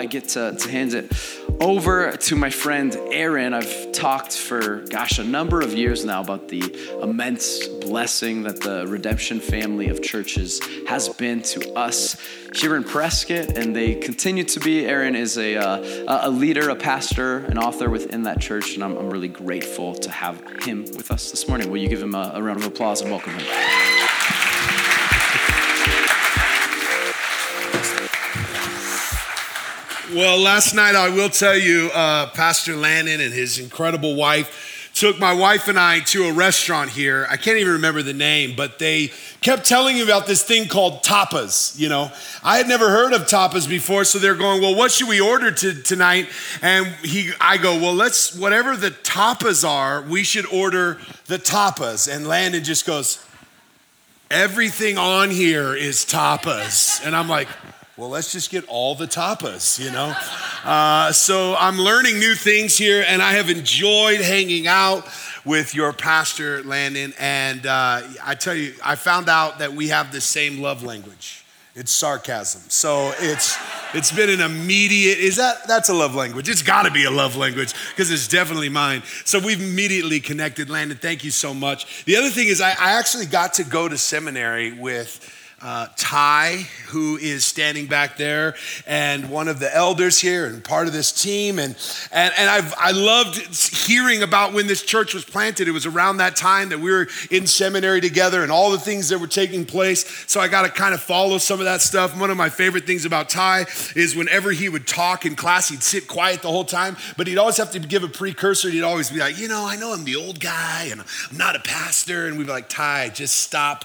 I get to, to hand it over to my friend Aaron. I've talked for, gosh, a number of years now about the immense blessing that the Redemption family of churches has been to us here in Prescott, and they continue to be. Aaron is a, uh, a leader, a pastor, an author within that church, and I'm, I'm really grateful to have him with us this morning. Will you give him a, a round of applause and welcome him? Well, last night I will tell you, uh, Pastor Landon and his incredible wife took my wife and I to a restaurant here. I can't even remember the name, but they kept telling me about this thing called tapas. You know, I had never heard of tapas before, so they're going, "Well, what should we order to, tonight?" And he, I go, "Well, let's whatever the tapas are, we should order the tapas." And Landon just goes, "Everything on here is tapas," and I'm like well, let's just get all the tapas, you know? Uh, so I'm learning new things here, and I have enjoyed hanging out with your pastor, Landon. And uh, I tell you, I found out that we have the same love language. It's sarcasm. So it's it's been an immediate is that that's a love language. It's got to be a love language because it's definitely mine. So we've immediately connected. Landon, thank you so much. The other thing is I, I actually got to go to seminary with uh, Ty, who is standing back there, and one of the elders here, and part of this team. And, and, and I've, I loved hearing about when this church was planted. It was around that time that we were in seminary together and all the things that were taking place. So I got to kind of follow some of that stuff. One of my favorite things about Ty is whenever he would talk in class, he'd sit quiet the whole time, but he'd always have to give a precursor. He'd always be like, you know, I know I'm the old guy and I'm not a pastor. And we'd be like, Ty, just stop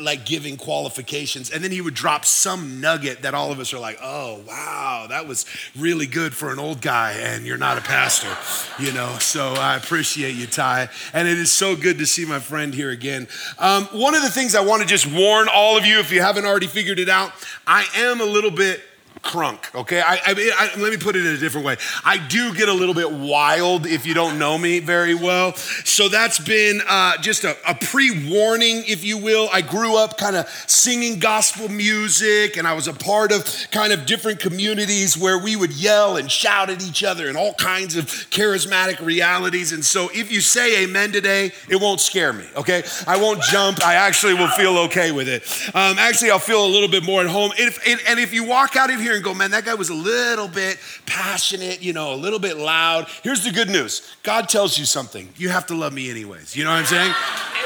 like giving qualifications. And then he would drop some nugget that all of us are like, oh, wow, that was really good for an old guy, and you're not a pastor, you know? So I appreciate you, Ty. And it is so good to see my friend here again. Um, one of the things I want to just warn all of you, if you haven't already figured it out, I am a little bit crunk, okay? I, I, I, let me put it in a different way. I do get a little bit wild if you don't know me very well. So that's been uh, just a, a pre warning, if you will. I grew up kind of singing gospel music, and I was a part of kind of different communities where we would yell and shout at each other and all kinds of charismatic realities. And so if you say amen today, it won't scare me, okay? I won't jump. I actually will feel okay with it. Um, actually, I'll feel a little bit more at home. If, and if you walk out of here, and go, man, that guy was a little bit passionate, you know, a little bit loud. Here's the good news God tells you something. You have to love me anyways. You know what I'm saying?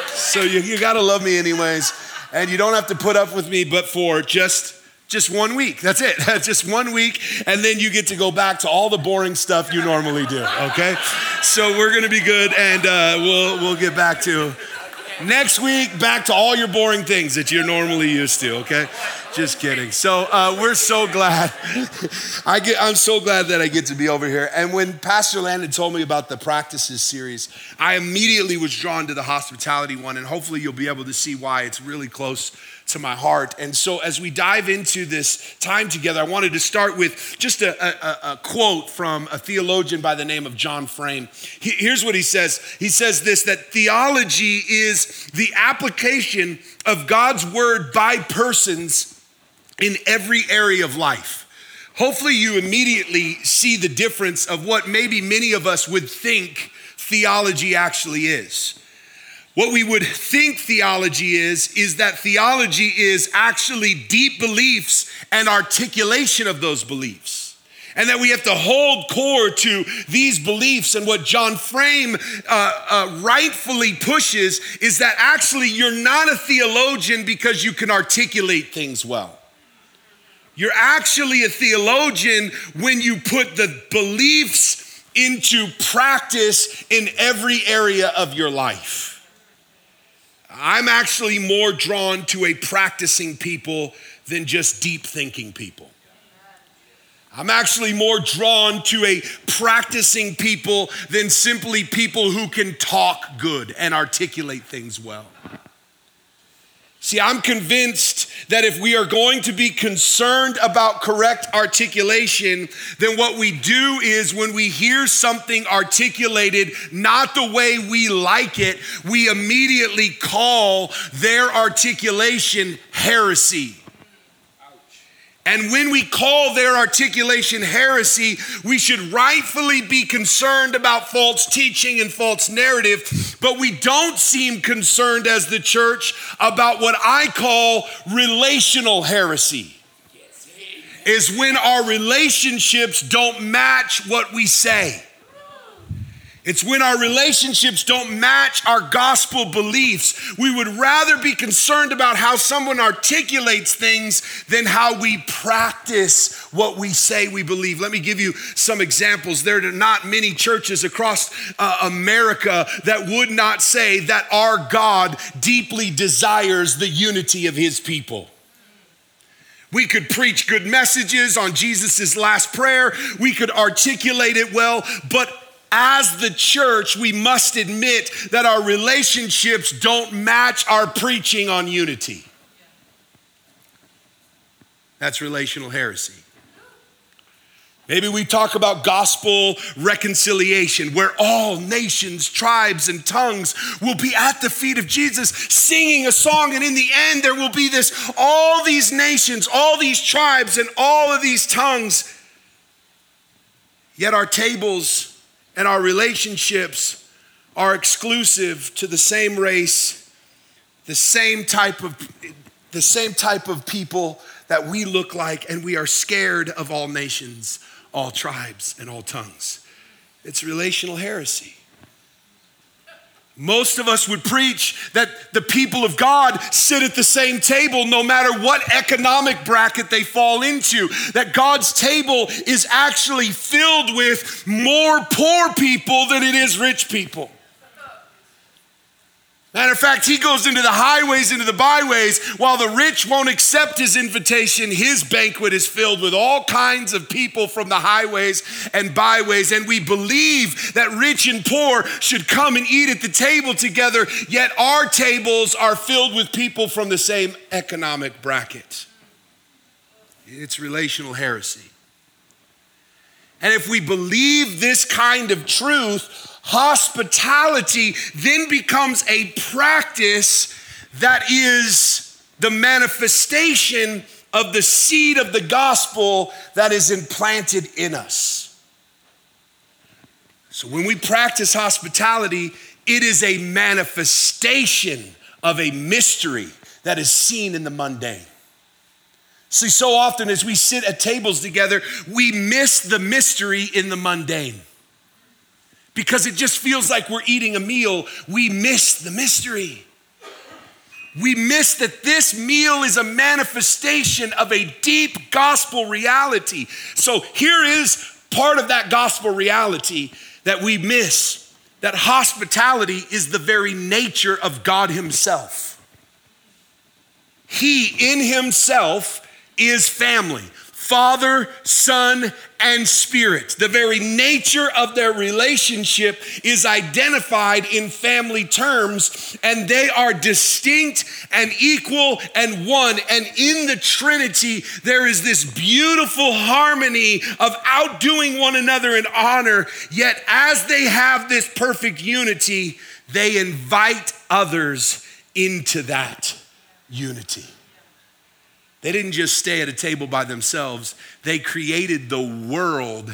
So you, you got to love me anyways. And you don't have to put up with me, but for just just one week. That's it. just one week. And then you get to go back to all the boring stuff you normally do. Okay? So we're gonna be good and uh, we'll we'll get back to next week, back to all your boring things that you're normally used to, okay? Just kidding. So uh, we're so glad. I get, I'm so glad that I get to be over here. And when Pastor Landon told me about the practices series, I immediately was drawn to the hospitality one, and hopefully you'll be able to see why it's really close to my heart. And so, as we dive into this time together, I wanted to start with just a, a, a quote from a theologian by the name of John Frame. He, here's what he says He says this that theology is the application of God's word by persons in every area of life. Hopefully, you immediately see the difference of what maybe many of us would think theology actually is. What we would think theology is, is that theology is actually deep beliefs and articulation of those beliefs and that we have to hold core to these beliefs. And what John Frame uh, uh, rightfully pushes is that actually you're not a theologian because you can articulate things well. You're actually a theologian when you put the beliefs into practice in every area of your life. I'm actually more drawn to a practicing people than just deep thinking people. I'm actually more drawn to a practicing people than simply people who can talk good and articulate things well. See, I'm convinced that if we are going to be concerned about correct articulation, then what we do is when we hear something articulated not the way we like it, we immediately call their articulation heresy. And when we call their articulation heresy, we should rightfully be concerned about false teaching and false narrative, but we don't seem concerned as the church about what I call relational heresy. Is when our relationships don't match what we say. It's when our relationships don't match our gospel beliefs. We would rather be concerned about how someone articulates things than how we practice what we say we believe. Let me give you some examples. There are not many churches across uh, America that would not say that our God deeply desires the unity of his people. We could preach good messages on Jesus' last prayer. We could articulate it well, but as the church, we must admit that our relationships don't match our preaching on unity. That's relational heresy. Maybe we talk about gospel reconciliation, where all nations, tribes, and tongues will be at the feet of Jesus singing a song. And in the end, there will be this all these nations, all these tribes, and all of these tongues. Yet our tables and our relationships are exclusive to the same race, the same type of the same type of people that we look like and we are scared of all nations, all tribes and all tongues. It's relational heresy. Most of us would preach that the people of God sit at the same table no matter what economic bracket they fall into. That God's table is actually filled with more poor people than it is rich people. Matter of fact, he goes into the highways, into the byways. While the rich won't accept his invitation, his banquet is filled with all kinds of people from the highways and byways. And we believe that rich and poor should come and eat at the table together, yet our tables are filled with people from the same economic bracket. It's relational heresy. And if we believe this kind of truth, hospitality then becomes a practice that is the manifestation of the seed of the gospel that is implanted in us. So when we practice hospitality, it is a manifestation of a mystery that is seen in the mundane. See, so often as we sit at tables together, we miss the mystery in the mundane because it just feels like we're eating a meal, we miss the mystery. We miss that this meal is a manifestation of a deep gospel reality. So here is part of that gospel reality that we miss that hospitality is the very nature of God Himself. He in Himself is family. Father, Son, and Spirit. The very nature of their relationship is identified in family terms, and they are distinct and equal and one. And in the Trinity, there is this beautiful harmony of outdoing one another in honor. Yet, as they have this perfect unity, they invite others into that unity. They didn't just stay at a table by themselves, they created the world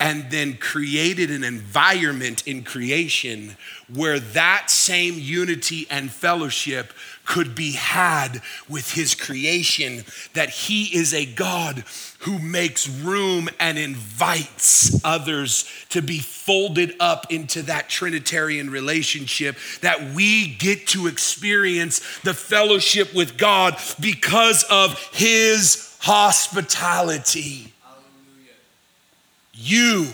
and then created an environment in creation where that same unity and fellowship could be had with his creation, that he is a God who makes room and invites others to be folded up into that Trinitarian relationship, that we get to experience the fellowship with God because of his hospitality. You,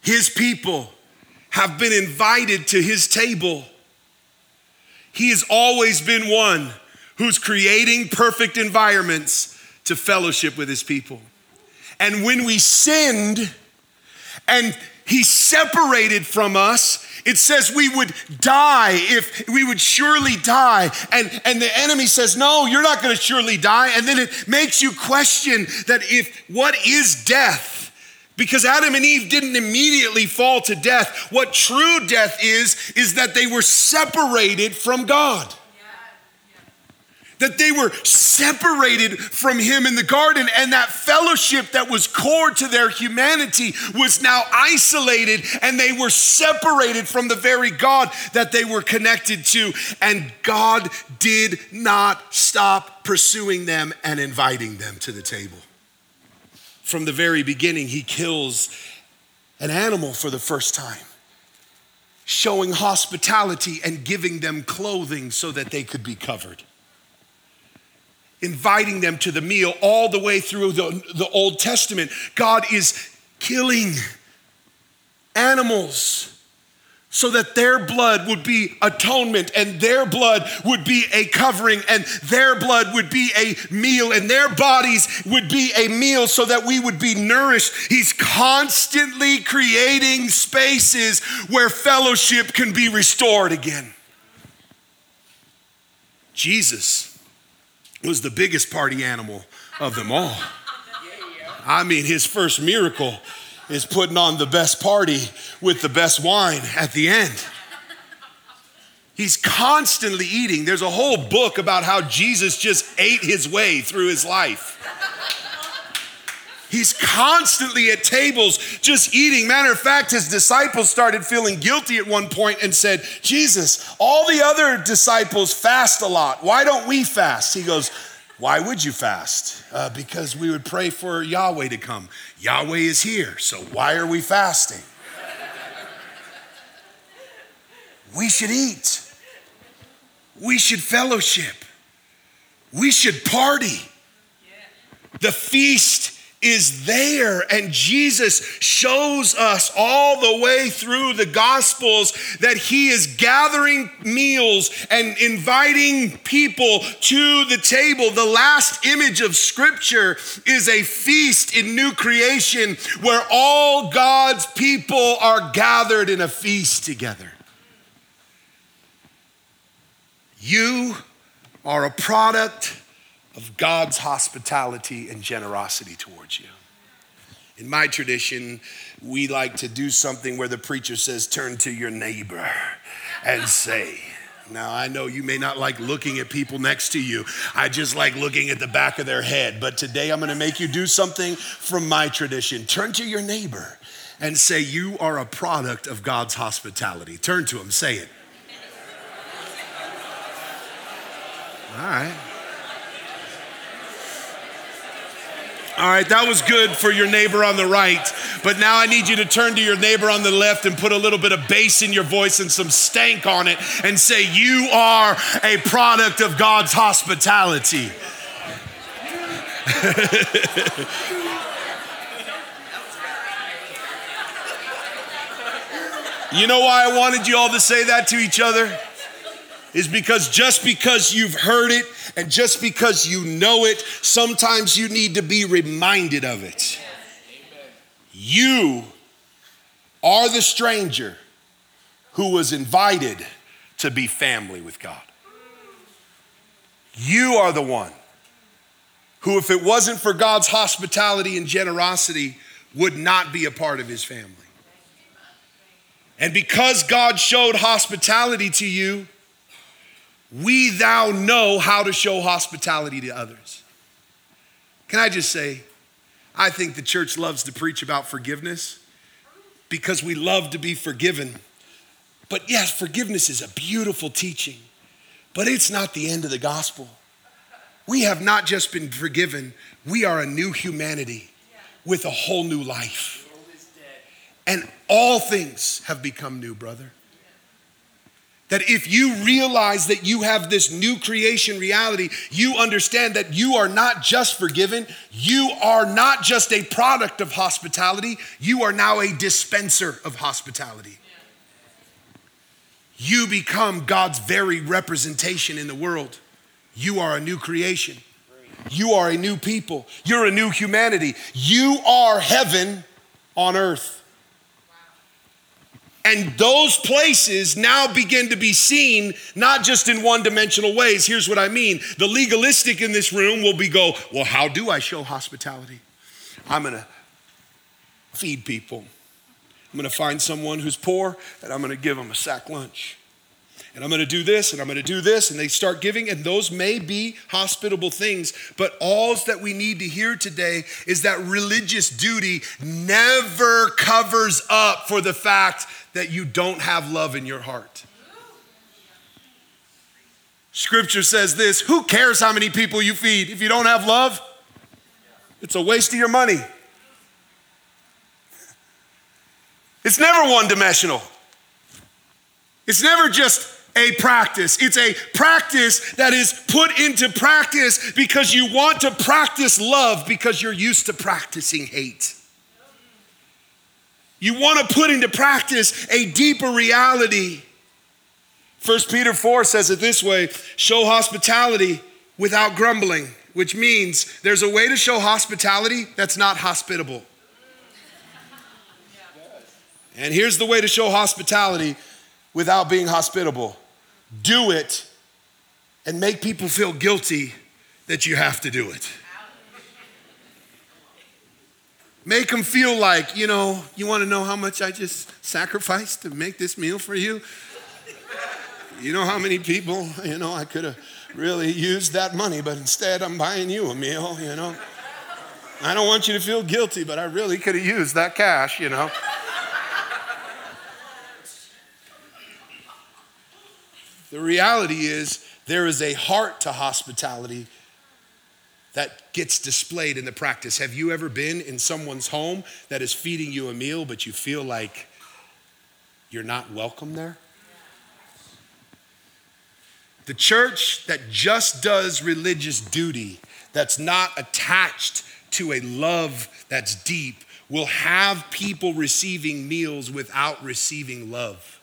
his people, have been invited to his table he has always been one who's creating perfect environments to fellowship with his people. And when we sinned and he separated from us, it says we would die if we would surely die. And, and the enemy says, No, you're not going to surely die. And then it makes you question that if what is death? Because Adam and Eve didn't immediately fall to death. What true death is, is that they were separated from God. That they were separated from him in the garden, and that fellowship that was core to their humanity was now isolated, and they were separated from the very God that they were connected to. And God did not stop pursuing them and inviting them to the table. From the very beginning, he kills an animal for the first time showing hospitality and giving them clothing so that they could be covered inviting them to the meal all the way through the, the Old Testament. God is killing animals so that their blood would be atonement and their blood would be a covering and their blood would be a meal and their bodies would be a meal so that we would be nourished. He's constantly creating spaces where fellowship can be restored again. Jesus was the biggest party animal of them all. I mean, his first miracle is putting on the best party with the best wine at the end. He's constantly eating. There's a whole book about how Jesus just ate his way through his life. He's constantly at tables just eating. Matter of fact, his disciples started feeling guilty at one point and said, Jesus, all the other disciples fast a lot. Why don't we fast? He goes, Why would you fast? Uh, because we would pray for Yahweh to come. Yahweh is here, so why are we fasting? we should eat. We should fellowship. We should party. The feast is there. And Jesus shows us all the way through the Gospels that He is gathering meals and inviting people to the table. The last image of Scripture is a feast in new creation where all God's people are gathered in a feast together. You are a product of God's hospitality and generosity towards you. In my tradition, we like to do something where the preacher says, Turn to your neighbor and say, now, I know you may not like looking at people next to you. I just like looking at the back of their head. But today I'm going to make you do something from my tradition. Turn to your neighbor and say, You are a product of God's hospitality. Turn to him, say it. All right. All right, that was good for your neighbor on the right. But now I need you to turn to your neighbor on the left and put a little bit of bass in your voice and some stank on it and say, You are a product of God's hospitality. you know why I wanted you all to say that to each other? Is because just because you've heard it and just because you know it, sometimes you need to be reminded of it. You are the stranger who was invited to be family with God. You are the one who, if it wasn't for God's hospitality and generosity, would not be a part of his family. And because God showed hospitality to you, we thou know how to show hospitality to others. Can I just say, I think the church loves to preach about forgiveness because we love to be forgiven. But yes, forgiveness is a beautiful teaching, but it's not the end of the gospel. We have not just been forgiven, we are a new humanity with a whole new life. And all things have become new, brother that if you realize that you have this new creation reality, you understand that you are not just forgiven, you are not just a product of hospitality, you are now a dispenser of hospitality. You become God's very representation in the world. You are a new creation. You are a new people. You're a new humanity. You are heaven on earth. And those places now begin to be seen not just in one dimensional ways. Here's what I mean the legalistic in this room will be go, well, how do I show hospitality? I'm gonna feed people. I'm gonna find someone who's poor and I'm gonna give them a sack lunch. and I'm going to do this and I'm going to do this and they start giving and those may be hospitable things but all that we need to hear today is that religious duty never covers up for the fact that you don't have love in your heart. Scripture says this, who cares how many people you feed if you don't have love? It's a waste of your money. It's never one dimensional. It's never just a practice. It's a practice that is put into practice because you want to practice love because you're used to practicing hate. You want to put into practice a deeper reality. 1 Peter 4 says it this way show hospitality without grumbling, which means there's a way to show hospitality that's not hospitable. And here's the way to show hospitality without being hospitable do it and make people feel guilty that you have to do it. Make them feel like, you know, you want to know how much I just sacrificed to make this meal for you? You know how many people, you know, I could have really used that money, but instead I'm buying you a meal, you know? I don't want you to feel guilty, but I really could have used that cash, you know? The reality is, there is a heart to hospitality that gets displayed in the practice. Have you ever been in someone's home that is feeding you a meal, but you feel like you're not welcome there? The church that just does religious duty, that's not attached to a love that's deep, will have people receiving meals without receiving love.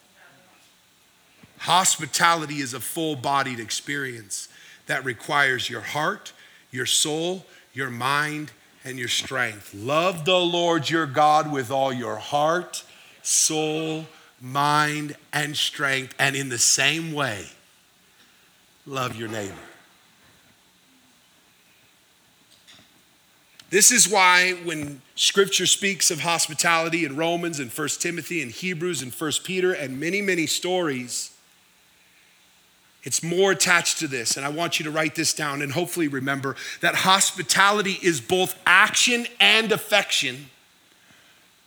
Hospitality is a full bodied experience that requires your heart, your soul, your mind, and your strength. Love the Lord your God with all your heart, soul, mind, and strength. And in the same way, love your neighbor. This is why when scripture speaks of hospitality in Romans and 1 Timothy and Hebrews and 1 Peter and many, many stories, it's more attached to this, and I want you to write this down and hopefully remember that hospitality is both action and affection,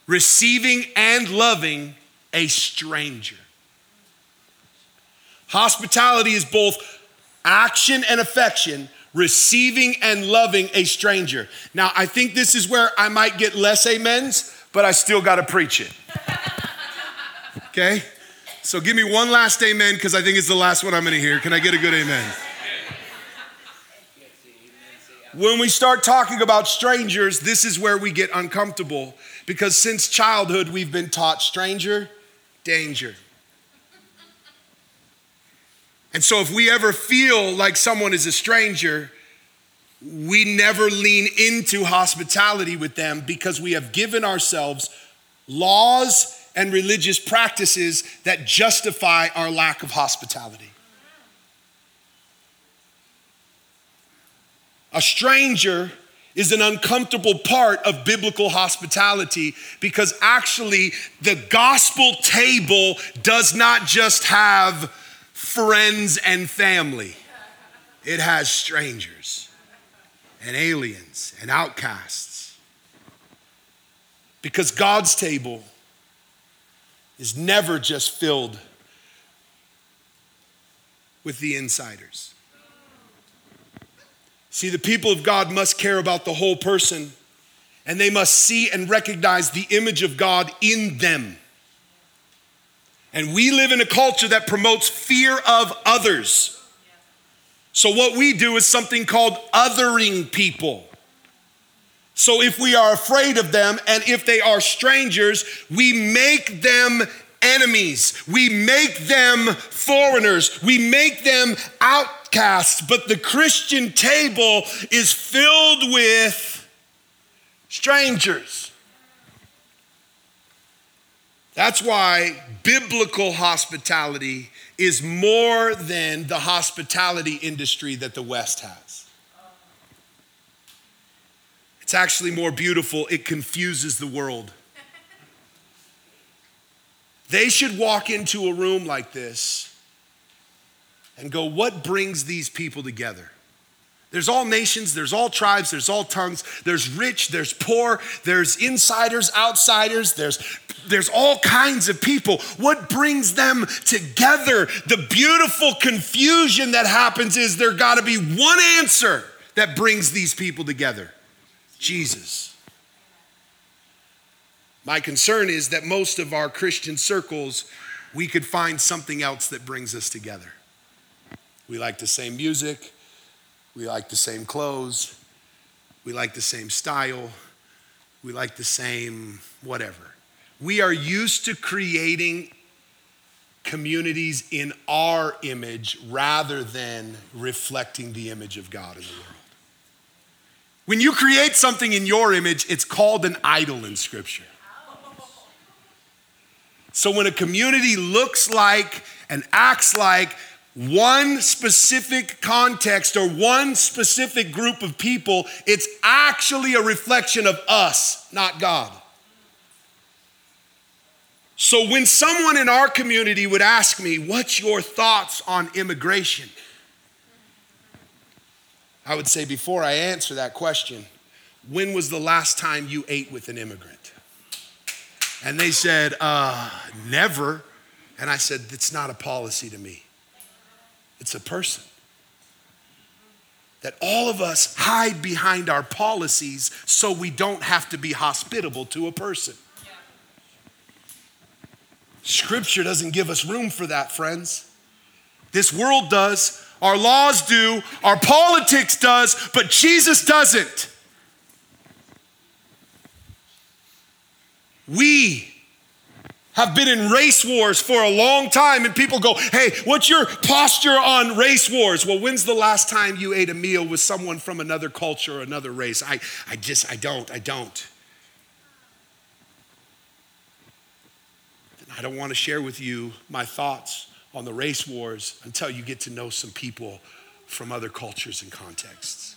receiving and loving a stranger. Hospitality is both action and affection, receiving and loving a stranger. Now, I think this is where I might get less amens, but I still got to preach it. Okay? So give me one last amen because I think it's the last one I'm going to hear. Can I get a good amen? When we start talking about strangers, this is where we get uncomfortable because since childhood we've been taught stranger, danger. And so if we ever feel like someone is a stranger, we never lean into hospitality with them because we have given ourselves laws and religious practices that justify our lack of hospitality. A stranger is an uncomfortable part of biblical hospitality because actually the gospel table does not just have friends and family, it has strangers and aliens and outcasts. Because God's table is never just filled with the insiders. See, the people of God must care about the whole person, and they must see and recognize the image of God in them. And we live in a culture that promotes fear of others. So, what we do is something called othering people. So if we are afraid of them and if they are strangers, we make them enemies. We make them foreigners. We make them outcasts. But the Christian table is filled with strangers. That's why biblical hospitality is more than the hospitality industry that the West has. It's actually more beautiful. It confuses the world. They should walk into a room like this and go, what brings these people together? There's all nations, there's all tribes, there's all tongues, there's rich, there's poor, there's insiders, outsiders, there's there's all kinds of people. What brings them together? The beautiful confusion that happens is there got to be one answer that brings these people together. Jesus. My concern is that most of our Christian circles we could find something else that brings us together. We like the same music, we like the same clothes, we like the same style, we like the same whatever. We are used to creating communities in our image rather than reflecting the image of God in the world. When you create something in your image, it's called an idol in Scripture. So when a community looks like and acts like one specific context or one specific group of people, it's actually a reflection of us, not God. So when someone in our community would ask me, What's your thoughts on immigration? I would say, Before I answer that question, when was the last time you ate with an immigrant? And they said, uh, never. And I said, it's not a policy to me, it's a person. That all of us hide behind our policies so we don't have to be hospitable to a person. Scripture doesn't give us room for that, friends. This world does, our laws do, our politics does, but Jesus doesn't. We have been in race wars for a long time, and people go, Hey, what's your posture on race wars? Well, when's the last time you ate a meal with someone from another culture or another race? I, I just, I don't, I don't. I don't want to share with you my thoughts on the race wars until you get to know some people from other cultures and contexts.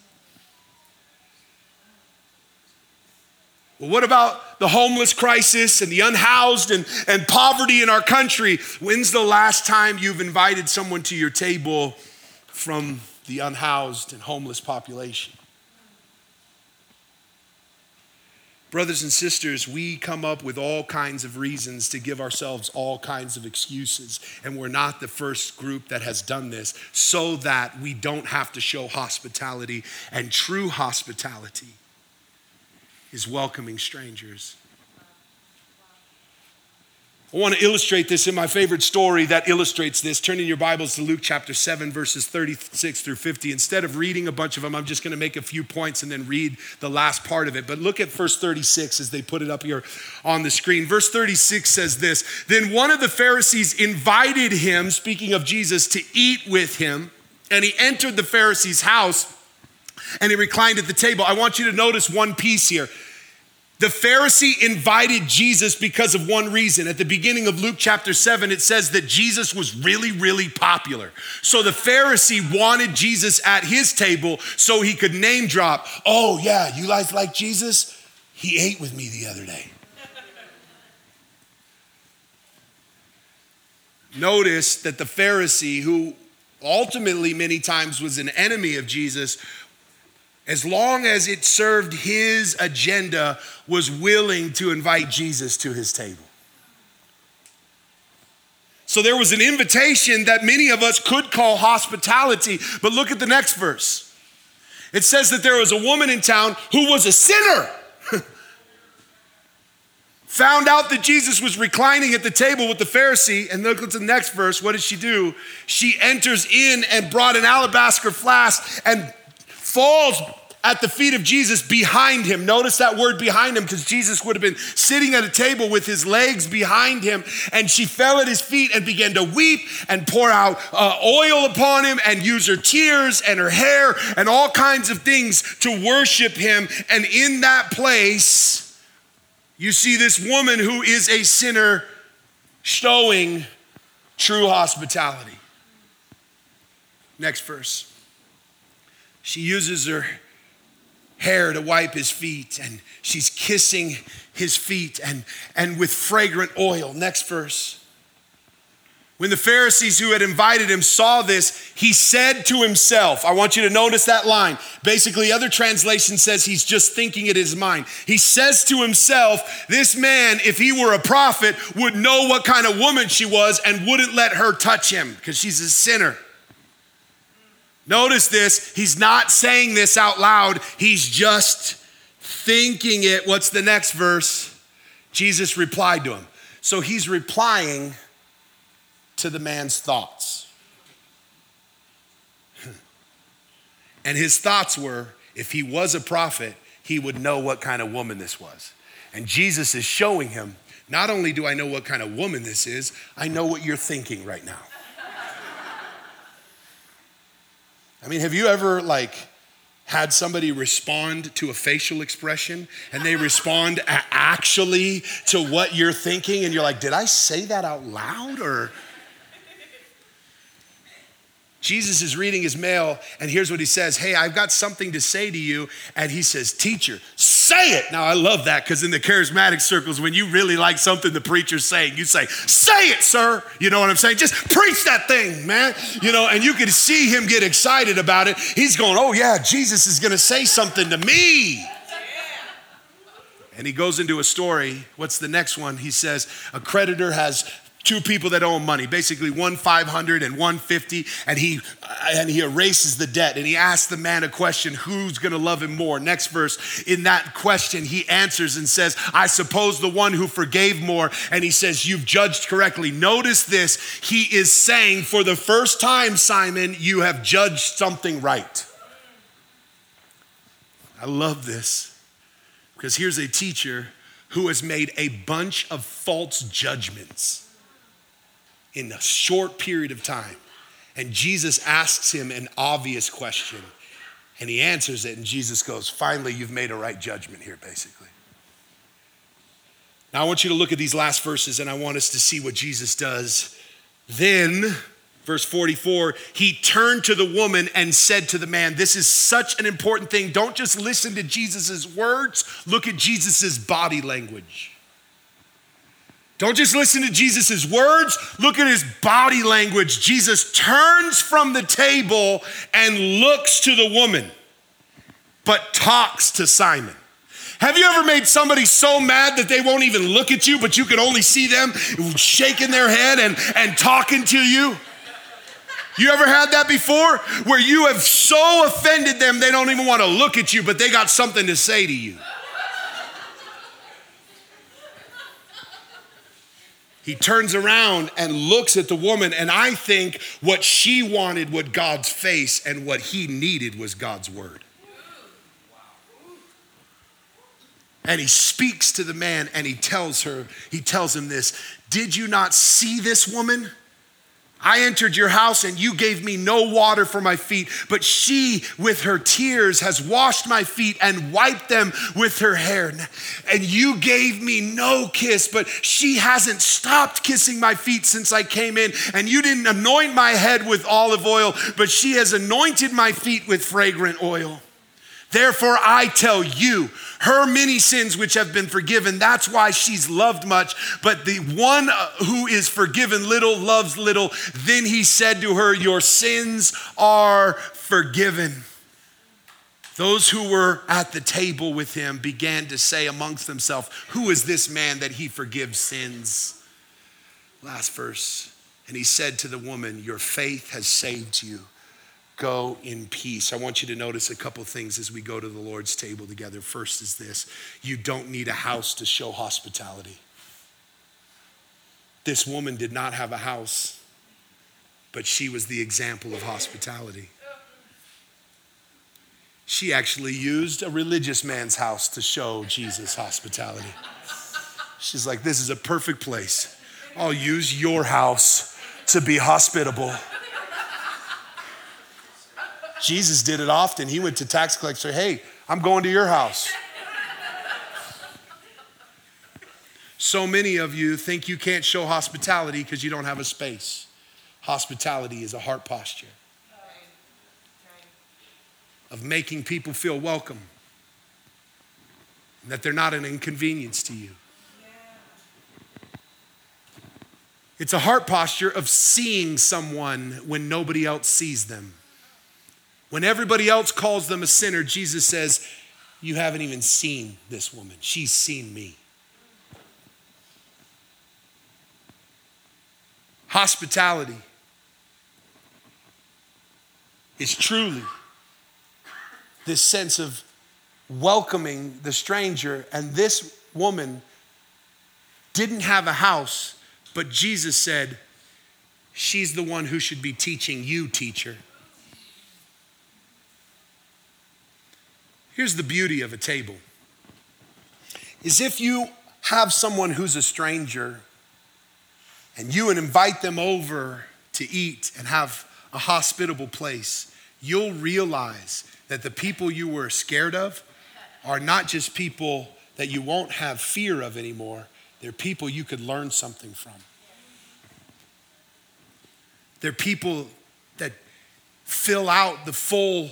Well, what about the homeless crisis and the unhoused and, and poverty in our country? When's the last time you've invited someone to your table from the unhoused and homeless population? Brothers and sisters, we come up with all kinds of reasons to give ourselves all kinds of excuses, and we're not the first group that has done this so that we don't have to show hospitality and true hospitality is welcoming strangers. I want to illustrate this in my favorite story that illustrates this. Turn in your Bibles to Luke chapter 7, verses 36 through 50. Instead of reading a bunch of them, I'm just going to make a few points and then read the last part of it. But look at verse 36 as they put it up here on the screen. Verse 36 says this Then one of the Pharisees invited him, speaking of Jesus, to eat with him. And he entered the Pharisee's house and he reclined at the table. I want you to notice one piece here. The Pharisee invited Jesus because of one reason. At the beginning of Luke chapter 7, it says that Jesus was really, really popular. So the Pharisee wanted Jesus at his table so he could name drop, oh, yeah, you guys like Jesus? He ate with me the other day. Notice that the Pharisee, who ultimately many times was an enemy of Jesus, as long as it served his agenda, was willing to invite Jesus to his table. So there was an invitation that many of us could call hospitality, but look at the next verse. It says that there was a woman in town who was a sinner. Found out that Jesus was reclining at the table with the Pharisee, and look at the next verse. What did she do? She enters in and brought an alabaster flask and falls at the feet of Jesus behind him. Notice that word behind him because Jesus would have been sitting at a table with his legs behind him. And she fell at his feet and began to weep and pour out uh, oil upon him and use her tears and her hair and all kinds of things to worship him. And in that place, you see this woman who is a sinner showing true hospitality. Next verse. She uses her hair to wipe his feet, and she's kissing his feet and, and with fragrant oil. Next verse. When the Pharisees who had invited him saw this, he said to himself, I want you to notice that line. Basically, other translation says he's just thinking it in his mind. He says to himself, This man, if he were a prophet, would know what kind of woman she was and wouldn't let her touch him because she's a sinner. Notice this, he's not saying this out loud, he's just thinking it. What's the next verse? Jesus replied to him. So he's replying to the man's thoughts. and his thoughts were if he was a prophet, he would know what kind of woman this was. And Jesus is showing him not only do I know what kind of woman this is, I know what you're thinking right now. I mean, have you ever like had somebody respond to a facial expression and they respond actually to what you're thinking and you're like, "Did I say that out loud or Jesus is reading his mail, and here's what he says Hey, I've got something to say to you. And he says, Teacher, say it. Now, I love that because in the charismatic circles, when you really like something the preacher's saying, you say, Say it, sir. You know what I'm saying? Just preach that thing, man. You know, and you can see him get excited about it. He's going, Oh, yeah, Jesus is going to say something to me. And he goes into a story. What's the next one? He says, A creditor has two people that owe him money, basically one 500 and one 50, and he and he erases the debt and he asks the man a question, who's going to love him more? Next verse, in that question he answers and says, I suppose the one who forgave more, and he says, you've judged correctly. Notice this, he is saying for the first time, Simon, you have judged something right. I love this because here's a teacher who has made a bunch of false judgments in a short period of time. And Jesus asks him an obvious question, and he answers it, and Jesus goes, Finally, you've made a right judgment here, basically. Now, I want you to look at these last verses, and I want us to see what Jesus does. Then, verse 44, he turned to the woman and said to the man, This is such an important thing. Don't just listen to Jesus' words, look at Jesus' body language. Don't just listen to Jesus' words, look at his body language. Jesus turns from the table and looks to the woman, but talks to Simon. Have you ever made somebody so mad that they won't even look at you, but you can only see them shaking their head and, and talking to you? You ever had that before? Where you have so offended them, they don't even want to look at you, but they got something to say to you. He turns around and looks at the woman, and I think what she wanted was God's face, and what he needed was God's word. And he speaks to the man and he tells her, he tells him this Did you not see this woman? I entered your house and you gave me no water for my feet, but she, with her tears, has washed my feet and wiped them with her hair. And you gave me no kiss, but she hasn't stopped kissing my feet since I came in. And you didn't anoint my head with olive oil, but she has anointed my feet with fragrant oil. Therefore, I tell you, her many sins which have been forgiven, that's why she's loved much. But the one uh, who is forgiven little loves little. Then he said to her, Your sins are forgiven. Those who were at the table with him began to say amongst themselves, Who is this man that he forgives sins? Last verse. And he said to the woman, Your faith has saved you go in peace. I want you to notice a couple things as we go to the Lord's table together. First is this you don't need a house to show hospitality. This woman did not have a house, but she was the example of hospitality. She actually used a religious man's house to show Jesus hospitality. She's like, This is a perfect place. I'll use your house to be hospitable. Jesus did it often. He went to tax collector, hey, I'm going to your house. so many of you think you can't show hospitality because you don't have a space. Hospitality is a heart posture of making people feel welcome, that they're not an inconvenience to you. It's a heart posture of seeing someone when nobody else sees them. When everybody else calls them a sinner, Jesus says, You haven't even seen this woman. She's seen me. Hospitality is truly this sense of welcoming the stranger. And this woman didn't have a house, but Jesus said, She's the one who should be teaching you, teacher. Here's the beauty of a table is if you have someone who's a stranger and you invite them over to eat and have a hospitable place, you'll realize that the people you were scared of are not just people that you won't have fear of anymore, they're people you could learn something from. They're people that fill out the full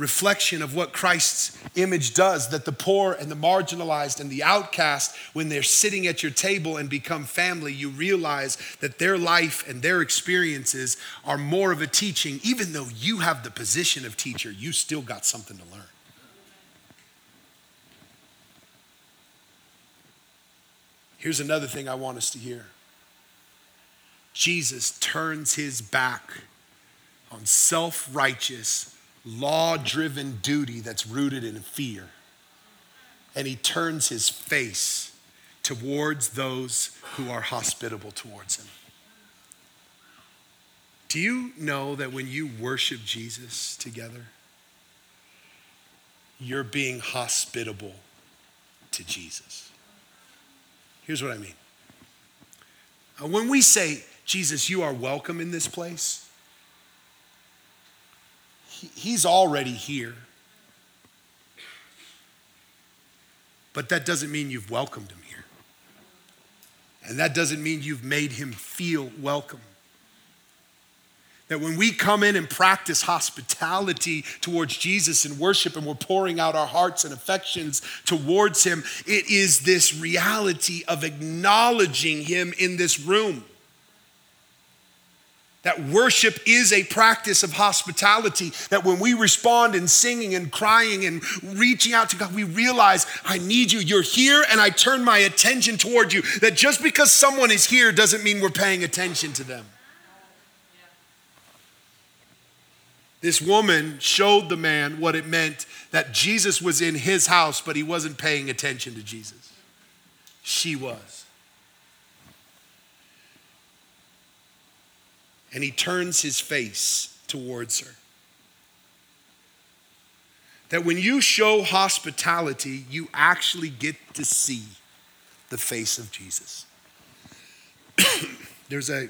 reflection of what Christ's image does that the poor and the marginalized and the outcast, when they're sitting at your table and become family, you realize that their life and their experiences are more of a teaching. Even though you have the position of teacher, you still got something to learn. Here's another thing I want us to hear Jesus turns his back on self righteous, law driven duty that's rooted in fear. And he turns his face towards those who are hospitable towards him. Do you know that when you worship Jesus together, you're being hospitable to Jesus? Here's what I mean. When we say, Jesus, you are welcome in this place, He's already here. But that doesn't mean you've welcomed him here. And that doesn't mean you've made him feel welcome. That when we come in and practice hospitality towards Jesus and worship and we're pouring out our hearts and affections towards him, it is this reality of acknowledging him in this room. That worship is a practice of hospitality. That when we respond in singing and crying and reaching out to God, we realize, I need you. You're here, and I turn my attention toward you. That just because someone is here doesn't mean we're paying attention to them. This woman showed the man what it meant that Jesus was in his house, but he wasn't paying attention to Jesus. She was. And he turns his face towards her. That when you show hospitality, you actually get to see the face of Jesus. There's a,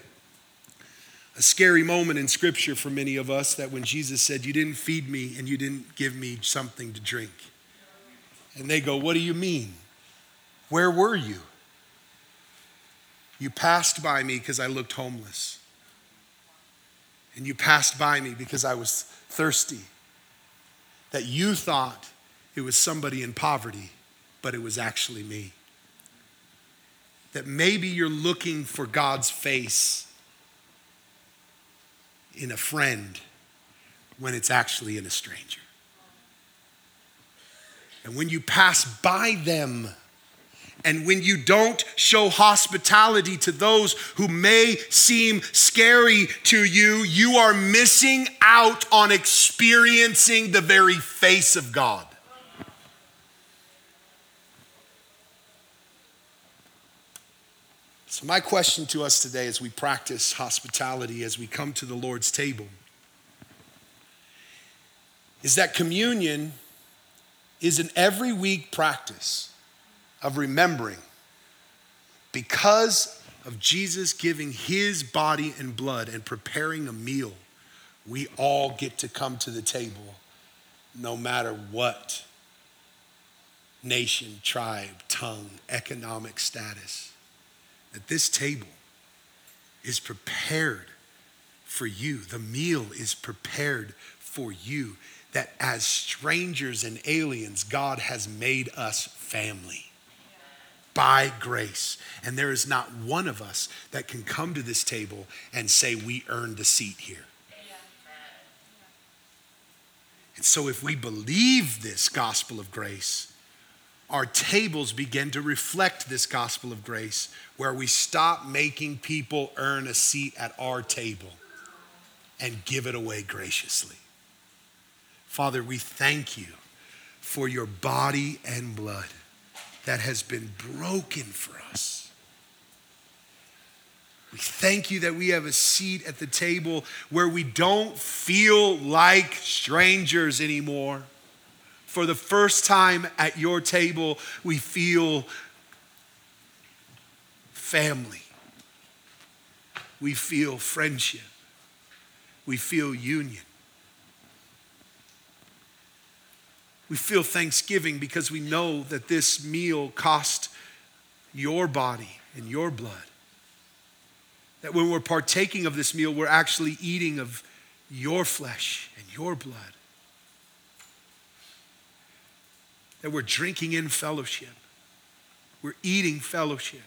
a scary moment in scripture for many of us that when Jesus said, You didn't feed me and you didn't give me something to drink. And they go, What do you mean? Where were you? You passed by me because I looked homeless and you passed by me because I was thirsty, that you thought it was somebody in poverty, but it was actually me. That maybe you're looking for God's face in a friend when it's actually in a stranger. And when you pass by them, and when you don't show hospitality to those who may seem scary to you, you are missing out on experiencing the very face of God. So, my question to us today as we practice hospitality, as we come to the Lord's table, is that communion is an every week practice of remembering because of Jesus giving his body and blood and preparing a meal, we all get to come to the table no matter what nation, tribe, tongue, economic status. That this table is prepared for you. The meal is prepared for you. That as strangers and aliens, God has made us family. By grace. And there is not one of us that can come to this table and say, We earned a seat here. And so, if we believe this gospel of grace, our tables begin to reflect this gospel of grace, where we stop making people earn a seat at our table and give it away graciously. Father, we thank you for your body and blood that has been broken for us. We thank you that we have a seat at the table where we don't feel like strangers anymore. For the first time at your table, we feel family. We feel friendship. We feel union. We feel thanksgiving because we know that this meal cost your body and your blood. That when we're partaking of this meal, we're actually eating of your flesh and your blood. That we're drinking in fellowship. We're eating fellowship.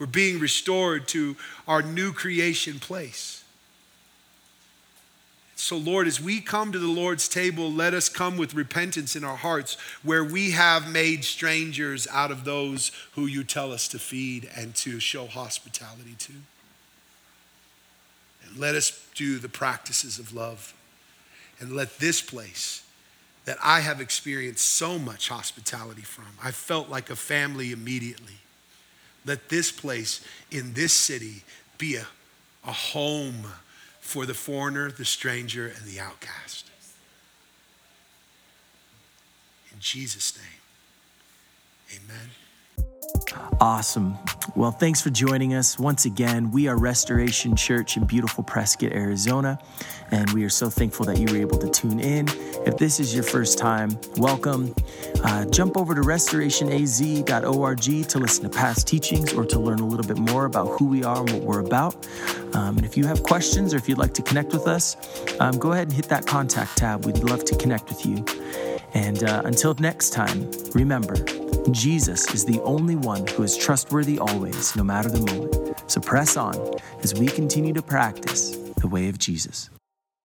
We're being restored to our new creation place. So, Lord, as we come to the Lord's table, let us come with repentance in our hearts where we have made strangers out of those who you tell us to feed and to show hospitality to. And let us do the practices of love. And let this place that I have experienced so much hospitality from, I felt like a family immediately. Let this place in this city be a, a home for the foreigner, the stranger, and the outcast. In Jesus' name, amen. Awesome. Well, thanks for joining us. Once again, we are Restoration Church in beautiful Prescott, Arizona, and we are so thankful that you were able to tune in. If this is your first time, welcome. Uh, jump over to restorationaz.org to listen to past teachings or to learn a little bit more about who we are and what we're about. Um, and if you have questions or if you'd like to connect with us, um, go ahead and hit that contact tab. We'd love to connect with you. And uh, until next time, remember, Jesus is the only one who is trustworthy always, no matter the moment. So press on as we continue to practice the way of Jesus.